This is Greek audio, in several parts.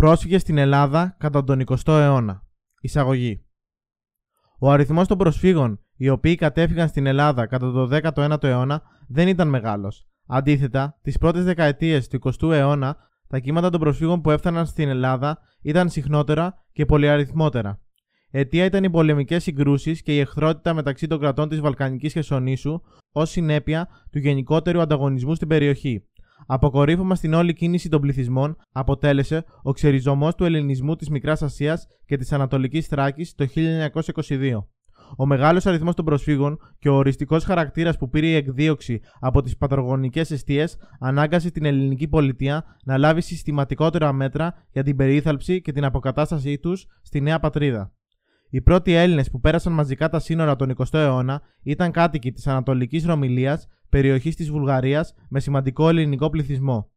Πρόσφυγε στην Ελλάδα κατά τον 20ο αιώνα. Εισαγωγή. Ο αριθμός των προσφύγων οι οποίοι κατέφυγαν στην Ελλάδα κατά τον 19ο αιώνα δεν ήταν μεγάλος. Αντίθετα, τις πρώτες δεκαετίες του 20ου αιώνα, τα κύματα των προσφύγων που έφταναν στην Ελλάδα ήταν συχνότερα και πολυαριθμότερα. Αιτία ήταν οι πολεμικές συγκρούσεις και η εχθρότητα μεταξύ των κρατών της Βαλκανικής Χεσονήσου ως συνέπεια του γενικότερου ανταγωνισμού στην περιοχή. Αποκορύφωμα στην όλη κίνηση των πληθυσμών αποτέλεσε ο ξεριζωμός του ελληνισμού της Μικράς Ασίας και της Ανατολικής Θράκης το 1922. Ο μεγάλος αριθμός των προσφύγων και ο οριστικός χαρακτήρας που πήρε η εκδίωξη από τις πατρογονικές αιστείες ανάγκασε την ελληνική πολιτεία να λάβει συστηματικότερα μέτρα για την περίθαλψη και την αποκατάστασή τους στη νέα πατρίδα. Οι πρώτοι Έλληνες που πέρασαν μαζικά τα σύνορα τον 20ο αιώνα ήταν κάτοικοι της Ανατολικής Ρωμιλίας, περιοχής της Βουλγαρίας, με σημαντικό ελληνικό πληθυσμό.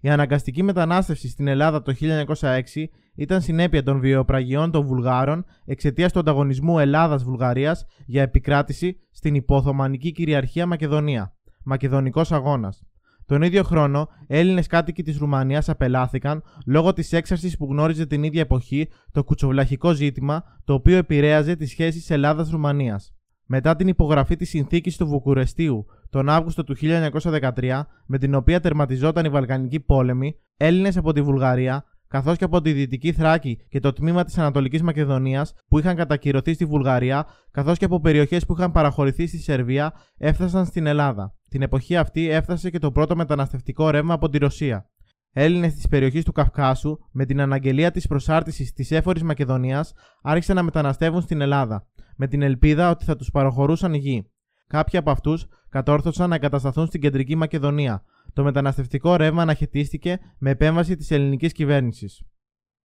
Η αναγκαστική μετανάστευση στην Ελλάδα το 1906 ήταν συνέπεια των βιοπραγιών των Βουλγάρων εξαιτίας του ανταγωνισμού Ελλάδα-Βουλγαρία για επικράτηση στην υποθωμανική κυριαρχία Μακεδονία. Μακεδονικός αγώνας. Τον ίδιο χρόνο, Έλληνες κάτοικοι της Ρουμανίας απελάθηκαν λόγω της έξαρσης που γνώριζε την ίδια εποχή το κουτσοβλαχικό ζήτημα, το οποίο επηρέαζε τις σχέσεις Ελλάδα-Ρουμανία. Μετά την υπογραφή της συνθήκης του Βουκουρεστίου τον Αύγουστο του 1913, με την οποία τερματιζόταν η Βαλκανική πόλεμη, Έλληνες από τη Βουλγαρία, καθώς και από τη Δυτική Θράκη και το τμήμα της Ανατολικής Μακεδονίας που είχαν κατακυρωθεί στη Βουλγαρία, καθώς και από περιοχές που είχαν παραχωρηθεί στη Σερβία, έφτασαν στην Ελλάδα. Την εποχή αυτή έφτασε και το πρώτο μεταναστευτικό ρεύμα από τη Ρωσία. Έλληνες της περιοχής του Καυκάσου, με την αναγγελία της προσάρτησης της έφορης Μακεδονίας, άρχισαν να μεταναστεύουν στην Ελλάδα, με την ελπίδα ότι θα τους παραχωρούσαν γη. Κάποιοι από αυτούς κατόρθωσαν να εγκατασταθούν στην κεντρική Μακεδονία. Το μεταναστευτικό ρεύμα αναχαιτίστηκε με επέμβαση της ελληνικής κυβέρνησης.